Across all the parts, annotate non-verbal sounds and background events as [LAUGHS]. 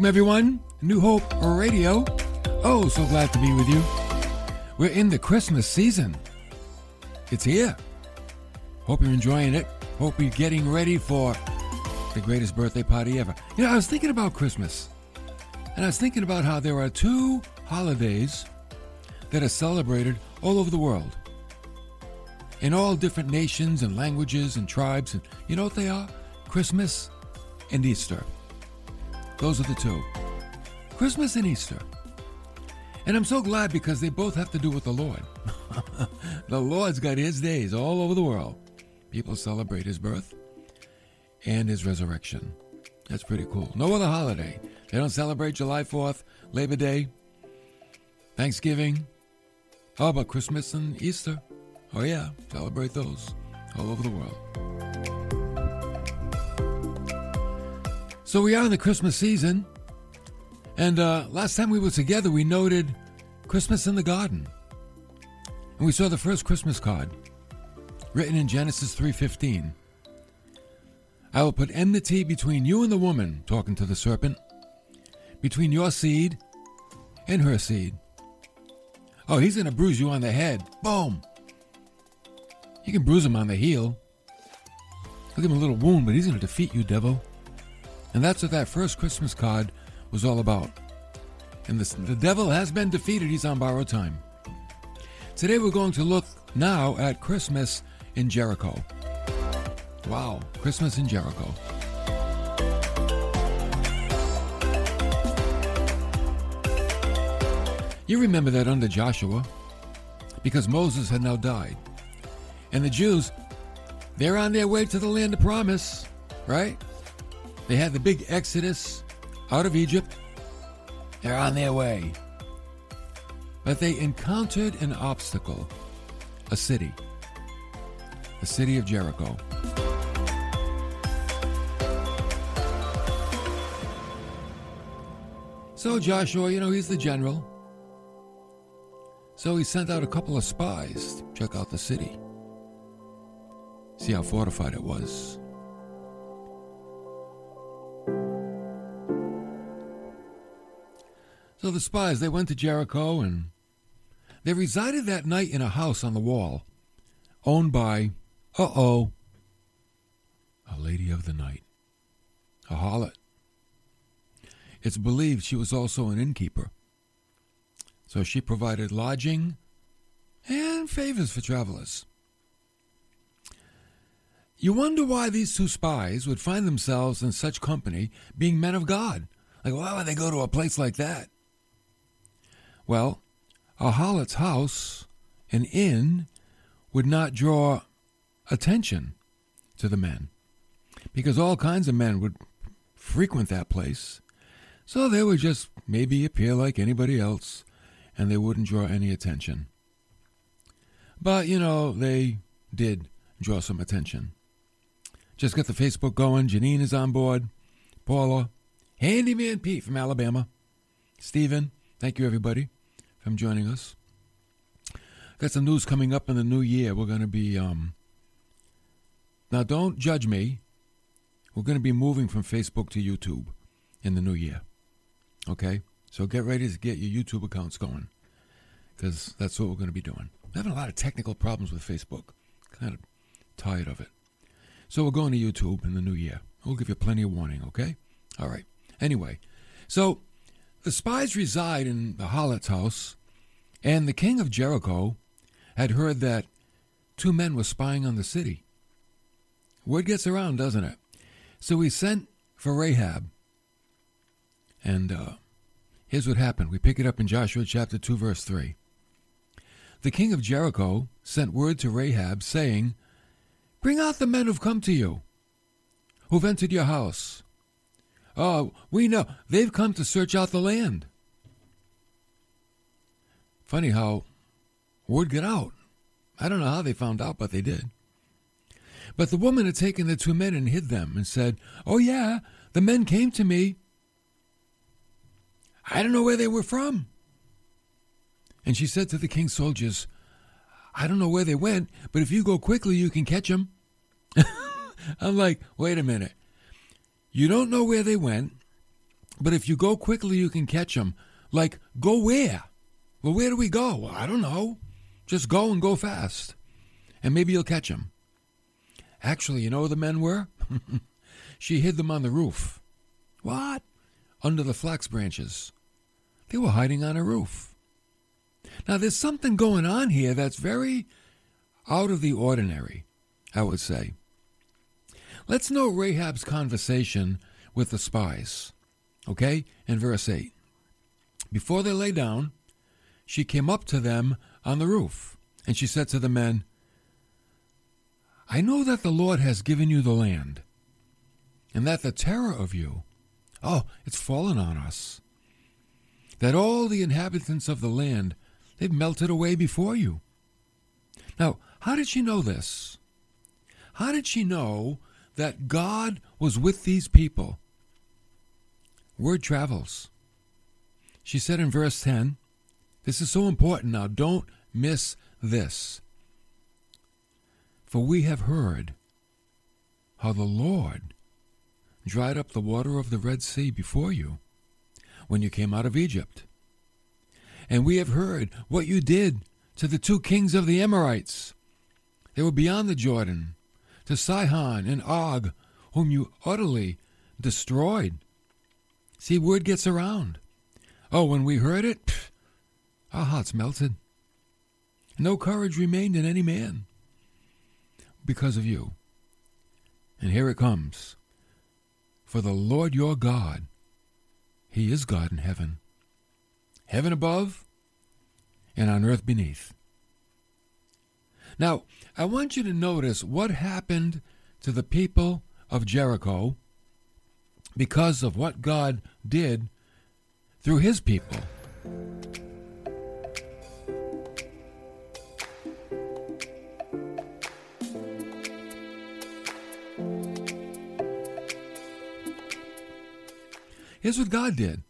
Welcome, everyone. New Hope Radio. Oh, so glad to be with you. We're in the Christmas season. It's here. Hope you're enjoying it. Hope you're getting ready for the greatest birthday party ever. You know, I was thinking about Christmas, and I was thinking about how there are two holidays that are celebrated all over the world. In all different nations and languages and tribes. And you know what they are? Christmas and Easter. Those are the two Christmas and Easter. And I'm so glad because they both have to do with the Lord. [LAUGHS] the Lord's got his days all over the world. People celebrate his birth and his resurrection. That's pretty cool. No other holiday. They don't celebrate July 4th, Labor Day, Thanksgiving. How about Christmas and Easter? Oh, yeah, celebrate those all over the world. So we are in the Christmas season. And uh, last time we were together, we noted Christmas in the garden. And we saw the first Christmas card written in Genesis 3:15. I will put enmity between you and the woman, talking to the serpent, between your seed and her seed. Oh, he's going to bruise you on the head. Boom. You can bruise him on the heel. I'll give him a little wound, but he's going to defeat you, devil. And that's what that first Christmas card was all about. And this, the devil has been defeated. He's on borrowed time. Today we're going to look now at Christmas in Jericho. Wow, Christmas in Jericho. You remember that under Joshua, because Moses had now died. And the Jews, they're on their way to the land of promise, right? They had the big exodus out of Egypt. They're on their way. But they encountered an obstacle a city, the city of Jericho. So Joshua, you know, he's the general. So he sent out a couple of spies to check out the city, see how fortified it was. So the spies, they went to Jericho and they resided that night in a house on the wall owned by, uh oh, a lady of the night, a harlot. It's believed she was also an innkeeper. So she provided lodging and favors for travelers. You wonder why these two spies would find themselves in such company being men of God. Like, why would they go to a place like that? Well, a harlot's house, an inn, would not draw attention to the men because all kinds of men would frequent that place so they would just maybe appear like anybody else and they wouldn't draw any attention. But, you know, they did draw some attention. Just got the Facebook going. Janine is on board. Paula. Handyman Pete from Alabama. Stephen. Thank you, everybody, from joining us. Got some news coming up in the new year. We're going to be, um, now don't judge me. We're going to be moving from Facebook to YouTube in the new year. Okay? So get ready to get your YouTube accounts going because that's what we're going to be doing. I'm having a lot of technical problems with Facebook. Kind of tired of it. So we're going to YouTube in the new year. We'll give you plenty of warning, okay? All right. Anyway, so the spies reside in the harlot's house, and the king of Jericho had heard that two men were spying on the city. Word gets around, doesn't it? So he sent for Rahab, and uh, here's what happened. We pick it up in Joshua chapter 2, verse 3. The king of Jericho sent word to Rahab, saying, Bring out the men who've come to you, who've entered your house. Oh, we know. They've come to search out the land. Funny how word got out. I don't know how they found out, but they did. But the woman had taken the two men and hid them and said, Oh, yeah, the men came to me I don't know where they were from. And she said to the king's soldiers, I don't know where they went, but if you go quickly, you can catch them. [LAUGHS] I'm like, wait a minute. You don't know where they went, But if you go quickly, you can catch them. Like, go where? Well, where do we go? Well, I don't know. Just go and go fast. And maybe you'll catch them. Actually, you know where the men were? [LAUGHS] she hid them on the roof. What? Under the flax branches. They were hiding on a roof. Now, there's something going on here that's very out of the ordinary, I would say. Let's know Rahab's conversation with the spies. Okay? In verse 8. Before they lay down, she came up to them on the roof, and she said to the men, I know that the Lord has given you the land, and that the terror of you, oh, it's fallen on us. That all the inhabitants of the land, they've melted away before you. Now, how did she know this? How did she know that God was with these people? Word travels. She said in verse 10, this is so important now, don't miss this. For we have heard how the Lord dried up the water of the Red Sea before you when you came out of Egypt. And we have heard what you did to the two kings of the Amorites. They were beyond the Jordan, to Sihon and Og, whom you utterly destroyed. See, word gets around. Oh, when we heard it, pff, our hearts melted. No courage remained in any man because of you. And here it comes. For the Lord your God, He is God in heaven, heaven above and on earth beneath. Now, I want you to notice what happened to the people of Jericho because of what God did through his people. Here's what God did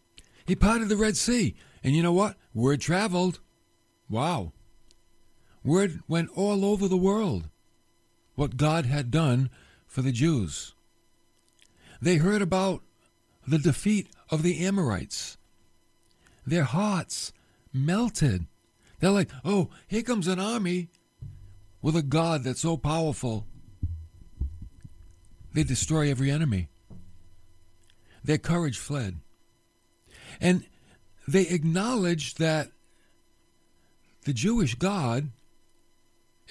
He parted the Red Sea. And you know what? Word traveled. Wow. Word went all over the world what God had done for the Jews. They heard about the defeat of the Amorites. Their hearts melted. They're like, oh, here comes an army with a God that's so powerful. They destroy every enemy. Their courage fled. And they acknowledged that the Jewish God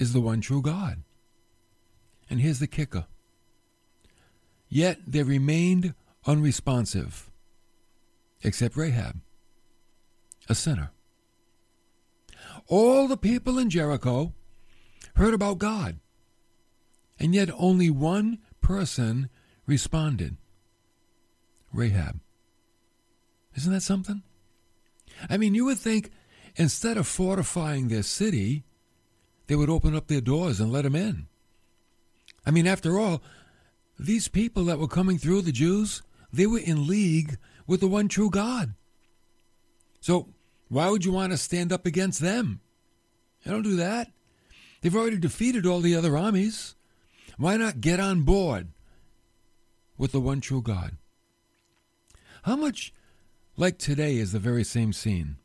is the one true God. And here's the kicker. Yet they remained unresponsive, except Rahab, a sinner. All the people in Jericho heard about God, and yet only one person responded Rahab. Isn't that something? I mean, you would think instead of fortifying their city, they would open up their doors and let them in. I mean, after all, these people that were coming through, the Jews, they were in league with the one true God. So why would you want to stand up against them? You don't do that. They've already defeated all the other armies. Why not get on board with the one true God? How much like today is the very same scene?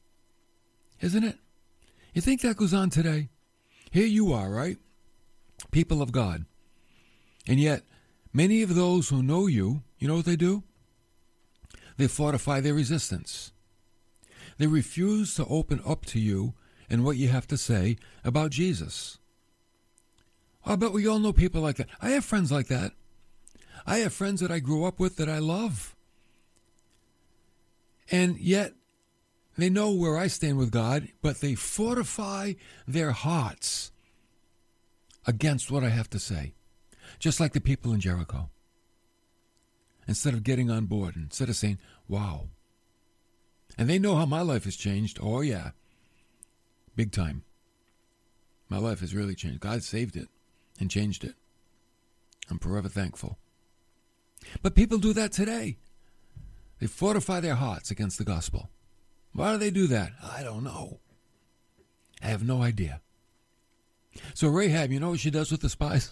Isn't it? You think that goes on today? Here you are, right? People of God. And yet, many of those who know you, you know what they do? They fortify their resistance. They refuse to open up to you and what you have to say about Jesus. Oh, I bet we all know people like that. I have friends like that. I have friends that I grew up with that I love. And yet, they know where I stand with God, but they fortify their hearts against what I have to say just like the people in Jericho. Instead of getting on board, instead of saying, wow. And they know how my life has changed. Oh, yeah. Big time. My life has really changed. God saved it and changed it. I'm forever thankful. But people do that today. They fortify their hearts against the gospel. Why do they do that? I don't know. I have no idea. So Rahab, you know what she does with the spies?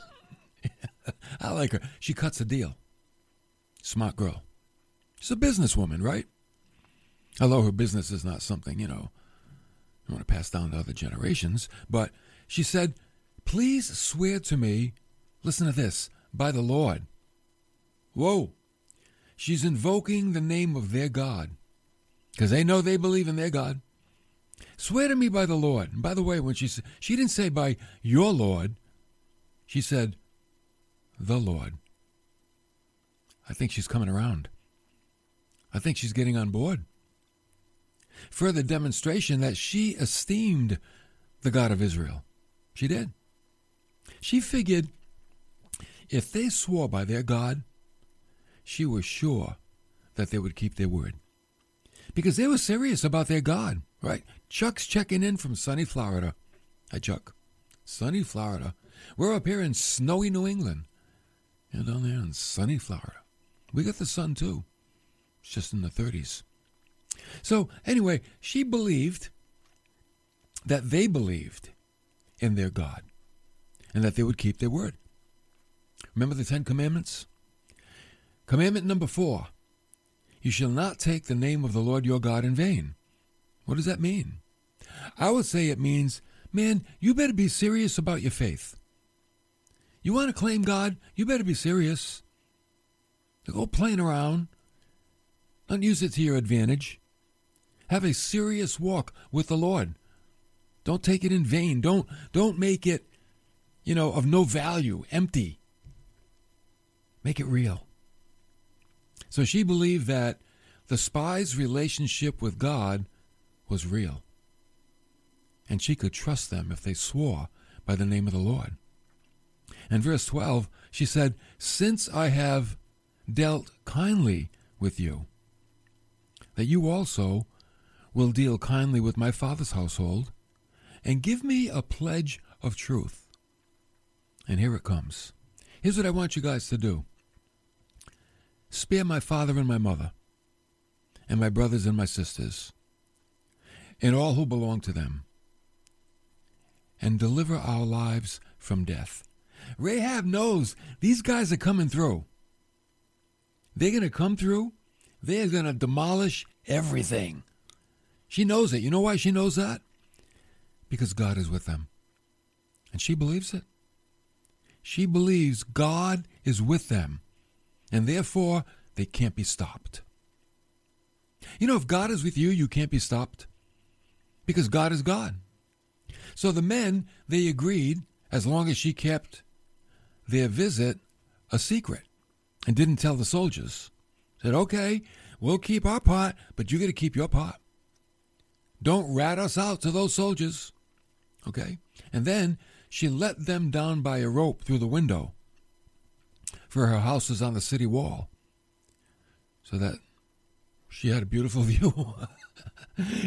[LAUGHS] I like her. She cuts a deal. Smart girl. She's a businesswoman, right? Although her business is not something, you know, you want to pass down to other generations. But she said, Please swear to me, listen to this, by the Lord. Whoa. She's invoking the name of their God because they know they believe in their God. Swear to me by the Lord. And by the way, when she said, she didn't say by your Lord, she said, the Lord. I think she's coming around. I think she's getting on board. Further demonstration that she esteemed the God of Israel. She did. She figured if they swore by their God, she was sure that they would keep their word. Because they were serious about their God, right? Chuck's checking in from sunny Florida. Hi, Chuck. Sunny Florida. We're up here in snowy New England. And down there in sunny Florida. We got the sun too. It's just in the 30s. So, anyway, she believed that they believed in their God and that they would keep their word. Remember the Ten Commandments? Commandment number four You shall not take the name of the Lord your God in vain. What does that mean? I would say it means, man, you better be serious about your faith. You want to claim God? You better be serious. Don't Go playing around. Don't use it to your advantage. Have a serious walk with the Lord. Don't take it in vain. Don't don't make it, you know, of no value, empty. Make it real. So she believed that the spy's relationship with God was real. And she could trust them if they swore by the name of the Lord. And verse 12, she said, Since I have dealt kindly with you, that you also will deal kindly with my father's household, and give me a pledge of truth. And here it comes. Here's what I want you guys to do spare my father and my mother, and my brothers and my sisters, and all who belong to them, and deliver our lives from death. Rahab knows these guys are coming through. They're going to come through. They're going to demolish everything. She knows it. You know why she knows that? Because God is with them. And she believes it. She believes God is with them. And therefore, they can't be stopped. You know, if God is with you, you can't be stopped. Because God is God. So the men, they agreed, as long as she kept their visit a secret and didn't tell the soldiers. Said, okay, we'll keep our part, but you got to keep your part. Don't rat us out to those soldiers. Okay? And then she let them down by a rope through the window, for her house is on the city wall, so that she had a beautiful [LAUGHS] view.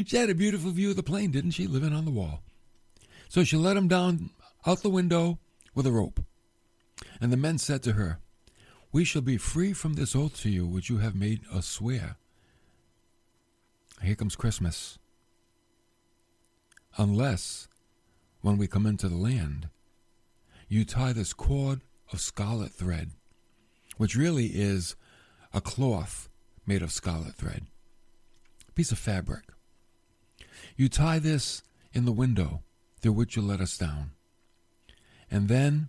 she had a beautiful view of the plain, didn't she? Living on the wall. So she let him down out the window with a rope. And the men said to her, We shall be free from this oath to you which you have made us swear. Here comes Christmas. Unless, when we come into the land, you tie this cord of scarlet thread, which really is a cloth made of scarlet thread, a piece of fabric. You tie this in the window through which you let us down. And then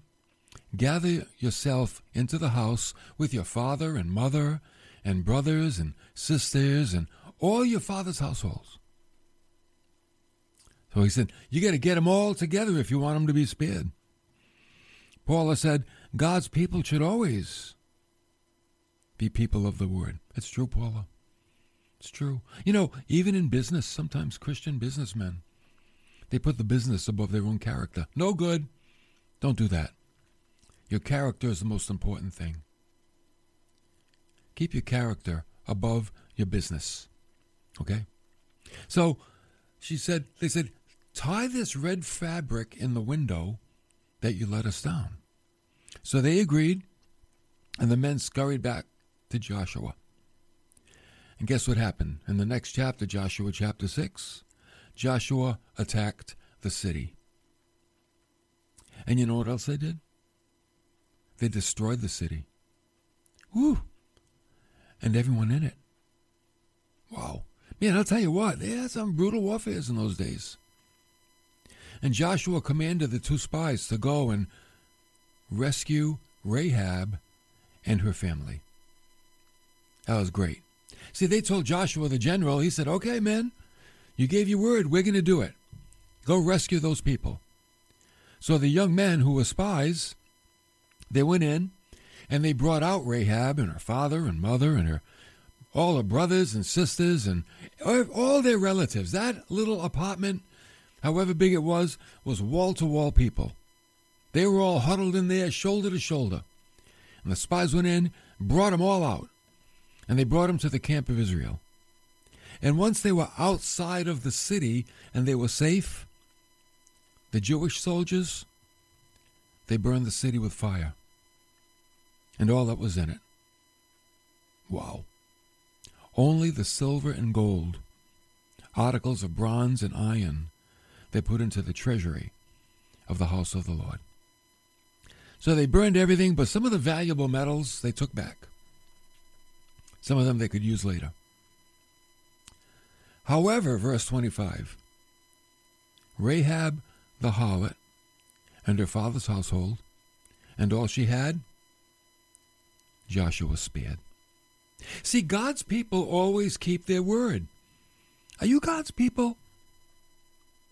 gather yourself into the house with your father and mother and brothers and sisters and all your father's households. So he said, You got to get them all together if you want them to be spared. Paula said, God's people should always be people of the word. It's true, Paula. It's true. You know, even in business, sometimes Christian businessmen, they put the business above their own character. No good. Don't do that. Your character is the most important thing. Keep your character above your business. Okay? So she said, they said, tie this red fabric in the window that you let us down. So they agreed, and the men scurried back to Joshua. And guess what happened? In the next chapter, Joshua chapter 6, Joshua attacked the city. And you know what else they did? They destroyed the city. Woo! And everyone in it. Wow. Man, I'll tell you what, they had some brutal warfares in those days. And Joshua commanded the two spies to go and rescue Rahab and her family. That was great. See, they told Joshua the general, he said, Okay, men, you gave your word, we're going to do it. Go rescue those people. So the young men who were spies, they went in and they brought out Rahab and her father and mother and her all her brothers and sisters and all their relatives. That little apartment, however big it was, was wall to wall people. They were all huddled in there, shoulder to shoulder. And the spies went in, brought them all out, and they brought them to the camp of Israel. And once they were outside of the city and they were safe, the Jewish soldiers, they burned the city with fire and all that was in it. Wow. Only the silver and gold, articles of bronze and iron, they put into the treasury of the house of the Lord. So they burned everything, but some of the valuable metals they took back. Some of them they could use later. However, verse 25 Rahab the harlot and her father's household and all she had, Joshua spared. See, God's people always keep their word. Are you God's people?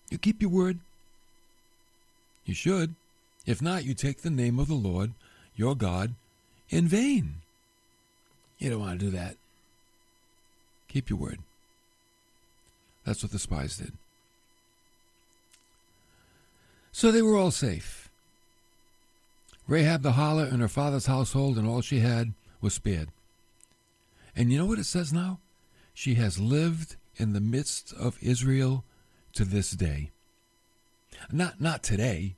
You keep your word? You should. If not, you take the name of the Lord, your God, in vain. You don't want to do that. Keep your word. That's what the spies did. So they were all safe. Rahab the harlot and her father's household and all she had was spared. And you know what it says now? She has lived in the midst of Israel to this day. Not not today.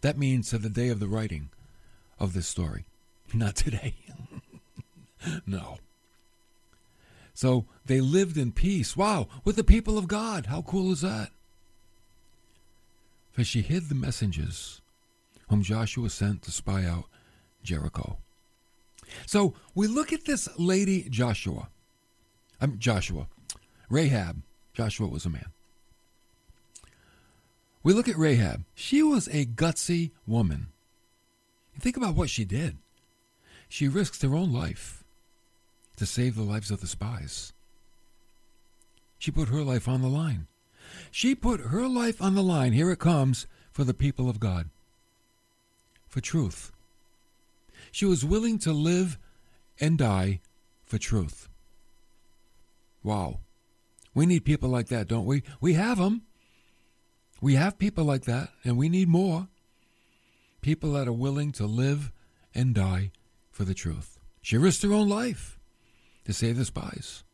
That means to the day of the writing of this story. [LAUGHS] Not today. [LAUGHS] no. So they lived in peace. Wow, with the people of God. How cool is that? For she hid the messengers whom Joshua sent to spy out Jericho. So we look at this lady Joshua. I'm Joshua. Rahab. Joshua was a man. We look at Rahab. She was a gutsy woman. Think about what she did. She risked her own life to save the lives of the spies. She put her life on the line. She put her life on the line. Here it comes for the people of God for truth. She was willing to live and die for truth. Wow. We need people like that, don't we? We have them. We have people like that, and we need more. People that are willing to live and die for the truth. She risked her own life to save the spies.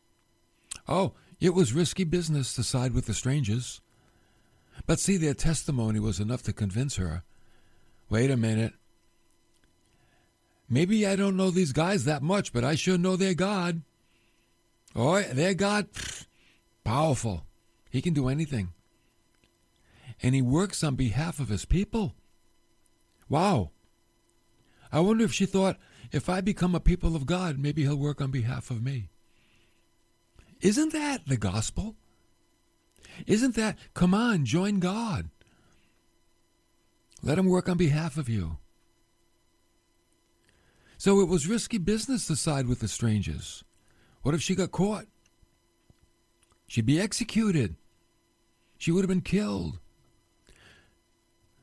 Oh, it was risky business to side with the strangers. But see, their testimony was enough to convince her wait a minute. Maybe I don't know these guys that much, but I sure know their God. Oh, their God, powerful. He can do anything. And he works on behalf of his people. Wow. I wonder if she thought, if I become a people of God, maybe he'll work on behalf of me. Isn't that the gospel? Isn't that, come on, join God? Let him work on behalf of you. So it was risky business to side with the strangers. What if she got caught? She'd be executed. She would have been killed.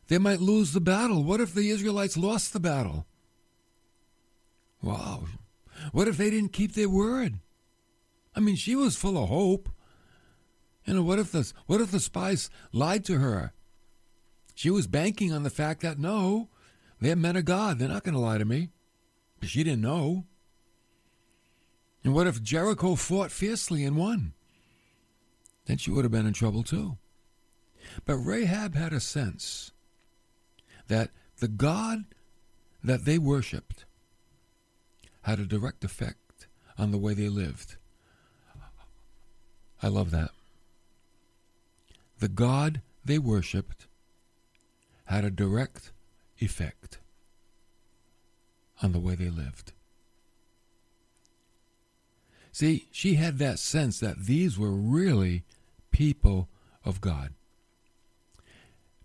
They might lose the battle. What if the Israelites lost the battle? Wow. What if they didn't keep their word? I mean, she was full of hope. You know, what if the what if the spies lied to her? She was banking on the fact that no, they're men of God. They're not going to lie to me. But she didn't know. And what if Jericho fought fiercely and won? Then she would have been in trouble too. But Rahab had a sense that the God that they worshiped had a direct effect on the way they lived. I love that. The God they worshiped had a direct effect on the way they lived. See, she had that sense that these were really people of God.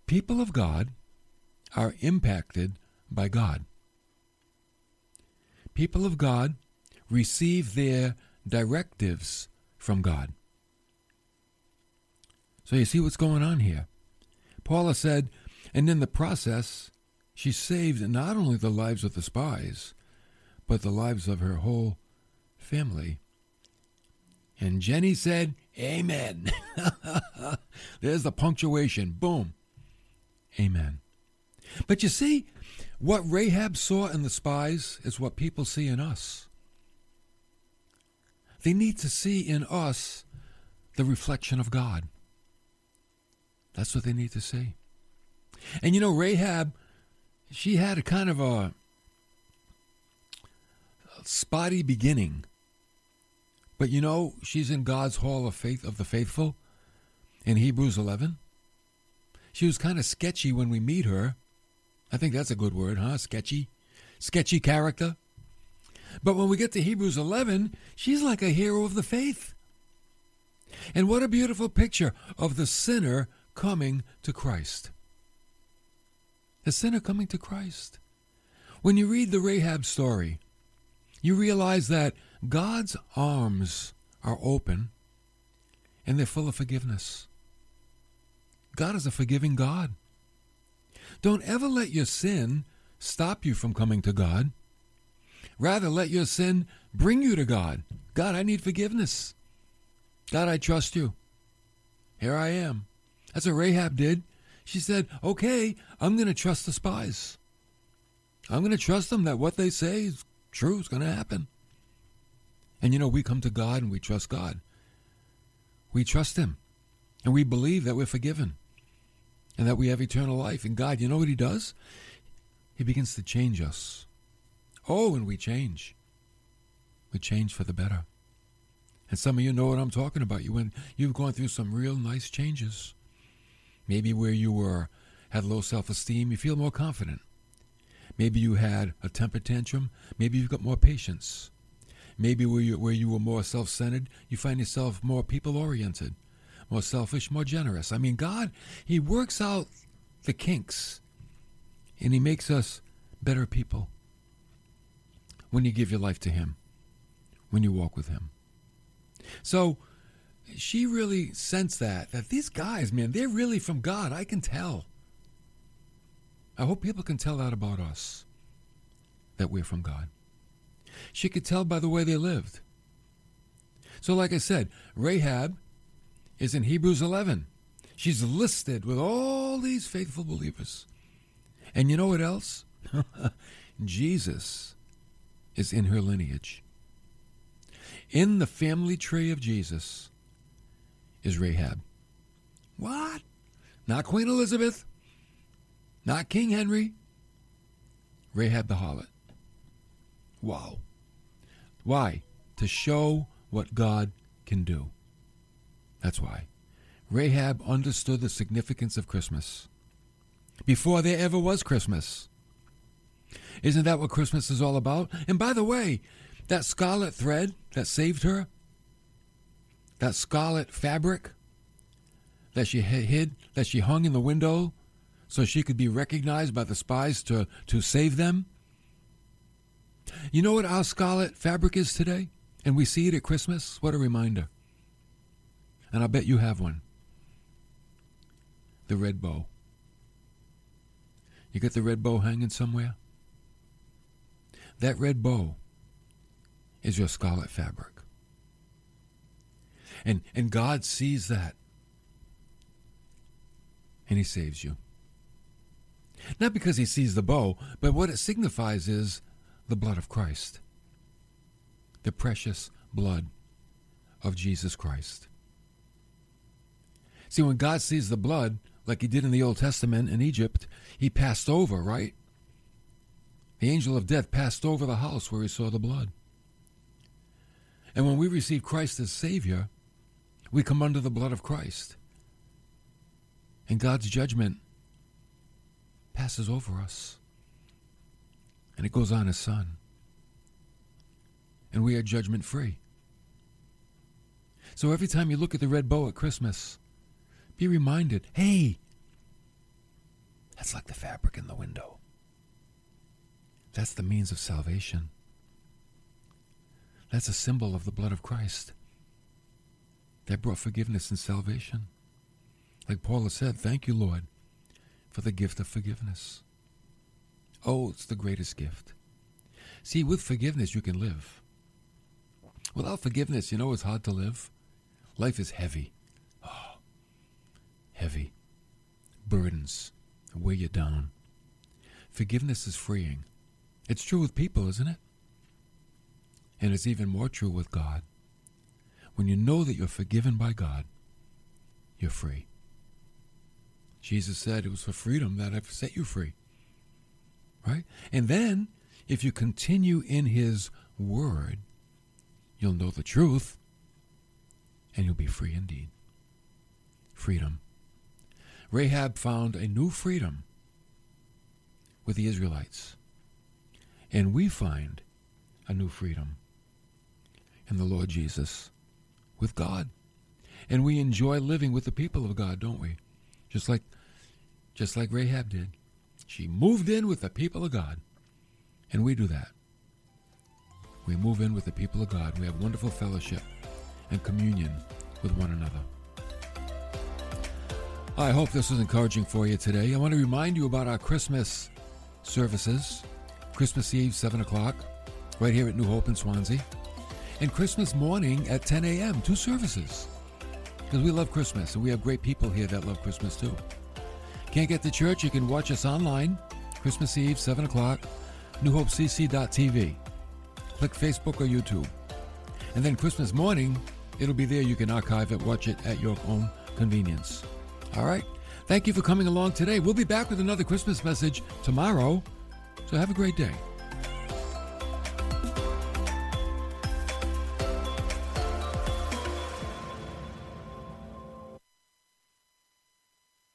People of God are impacted by God. People of God receive their directives from God. So you see what's going on here. Paula said, and in the process, she saved not only the lives of the spies, but the lives of her whole family. And Jenny said, Amen. [LAUGHS] There's the punctuation. Boom. Amen. But you see, what Rahab saw in the spies is what people see in us. They need to see in us the reflection of God. That's what they need to see. And you know, Rahab, she had a kind of a spotty beginning. But you know, she's in God's hall of faith of the faithful in Hebrews 11. She was kind of sketchy when we meet her. I think that's a good word, huh? Sketchy. Sketchy character. But when we get to Hebrews 11, she's like a hero of the faith. And what a beautiful picture of the sinner coming to Christ. The sinner coming to Christ. When you read the Rahab story, you realize that God's arms are open and they're full of forgiveness. God is a forgiving God. Don't ever let your sin stop you from coming to God. Rather, let your sin bring you to God. God, I need forgiveness. God, I trust you. Here I am. That's what Rahab did. She said, Okay, I'm going to trust the spies. I'm going to trust them that what they say is true, it's going to happen. And you know, we come to God and we trust God. We trust Him. And we believe that we're forgiven and that we have eternal life. in God, you know what He does? He begins to change us. Oh, and we change. We change for the better. And some of you know what I'm talking about. You when you've gone through some real nice changes. Maybe where you were had low self-esteem, you feel more confident. Maybe you had a temper tantrum. Maybe you've got more patience. Maybe where you, where you were more self centered, you find yourself more people oriented, more selfish, more generous. I mean, God, He works out the kinks and He makes us better people when you give your life to Him, when you walk with Him. So she really sensed that, that these guys, man, they're really from God. I can tell. I hope people can tell that about us, that we're from God. She could tell by the way they lived. So, like I said, Rahab is in Hebrews 11. She's listed with all these faithful believers. And you know what else? [LAUGHS] Jesus is in her lineage. In the family tree of Jesus is Rahab. What? Not Queen Elizabeth, not King Henry. Rahab the harlot. Wow. Why? To show what God can do. That's why. Rahab understood the significance of Christmas before there ever was Christmas. Isn't that what Christmas is all about? And by the way, that scarlet thread that saved her, that scarlet fabric that she hid, that she hung in the window so she could be recognized by the spies to, to save them, you know what our scarlet fabric is today? And we see it at Christmas? What a reminder. And I bet you have one. The red bow. You got the red bow hanging somewhere? That red bow is your scarlet fabric. And, and God sees that. And He saves you. Not because He sees the bow, but what it signifies is the blood of Christ, the precious blood of Jesus Christ. See, when God sees the blood, like he did in the Old Testament in Egypt, he passed over, right? The angel of death passed over the house where he saw the blood. And when we receive Christ as Savior, we come under the blood of Christ. And God's judgment passes over us and it goes on His Son. And we are judgment free So every time you look at the red bow at Christmas, be reminded hey, that's like the fabric in the window. That's the means of salvation. That's a symbol of the blood of Christ that brought forgiveness and salvation. Like Paul has said, thank you, Lord, for the gift of forgiveness. Oh, it's the greatest gift. See, with forgiveness, you can live. Without forgiveness, you know it's hard to live? Life is heavy. Heavy. Burdens weigh you down. Forgiveness is freeing. It's true with people, isn't it? And it's even more true with God. When you know that you're forgiven by God, you're free. Jesus said it was for freedom that I've set you free. Right? And then, if you continue in His Word, you'll know the truth and you'll be free indeed. Freedom. Rahab found a new freedom with the Israelites. And we find a new freedom in the Lord Jesus with God. And we enjoy living with the people of God, don't we? Just like just like Rahab did. She moved in with the people of God. And we do that. We move in with the people of God. We have wonderful fellowship and communion with one another. I hope this was encouraging for you today. I want to remind you about our Christmas services. Christmas Eve, 7 o'clock, right here at New Hope in Swansea. And Christmas morning at 10 a.m., two services. Because we love Christmas, and we have great people here that love Christmas too. Can't get to church? You can watch us online. Christmas Eve, 7 o'clock, newhopecc.tv. Click Facebook or YouTube. And then Christmas morning, it'll be there. You can archive it, watch it at your own convenience. All right? Thank you for coming along today. We'll be back with another Christmas message tomorrow. So have a great day.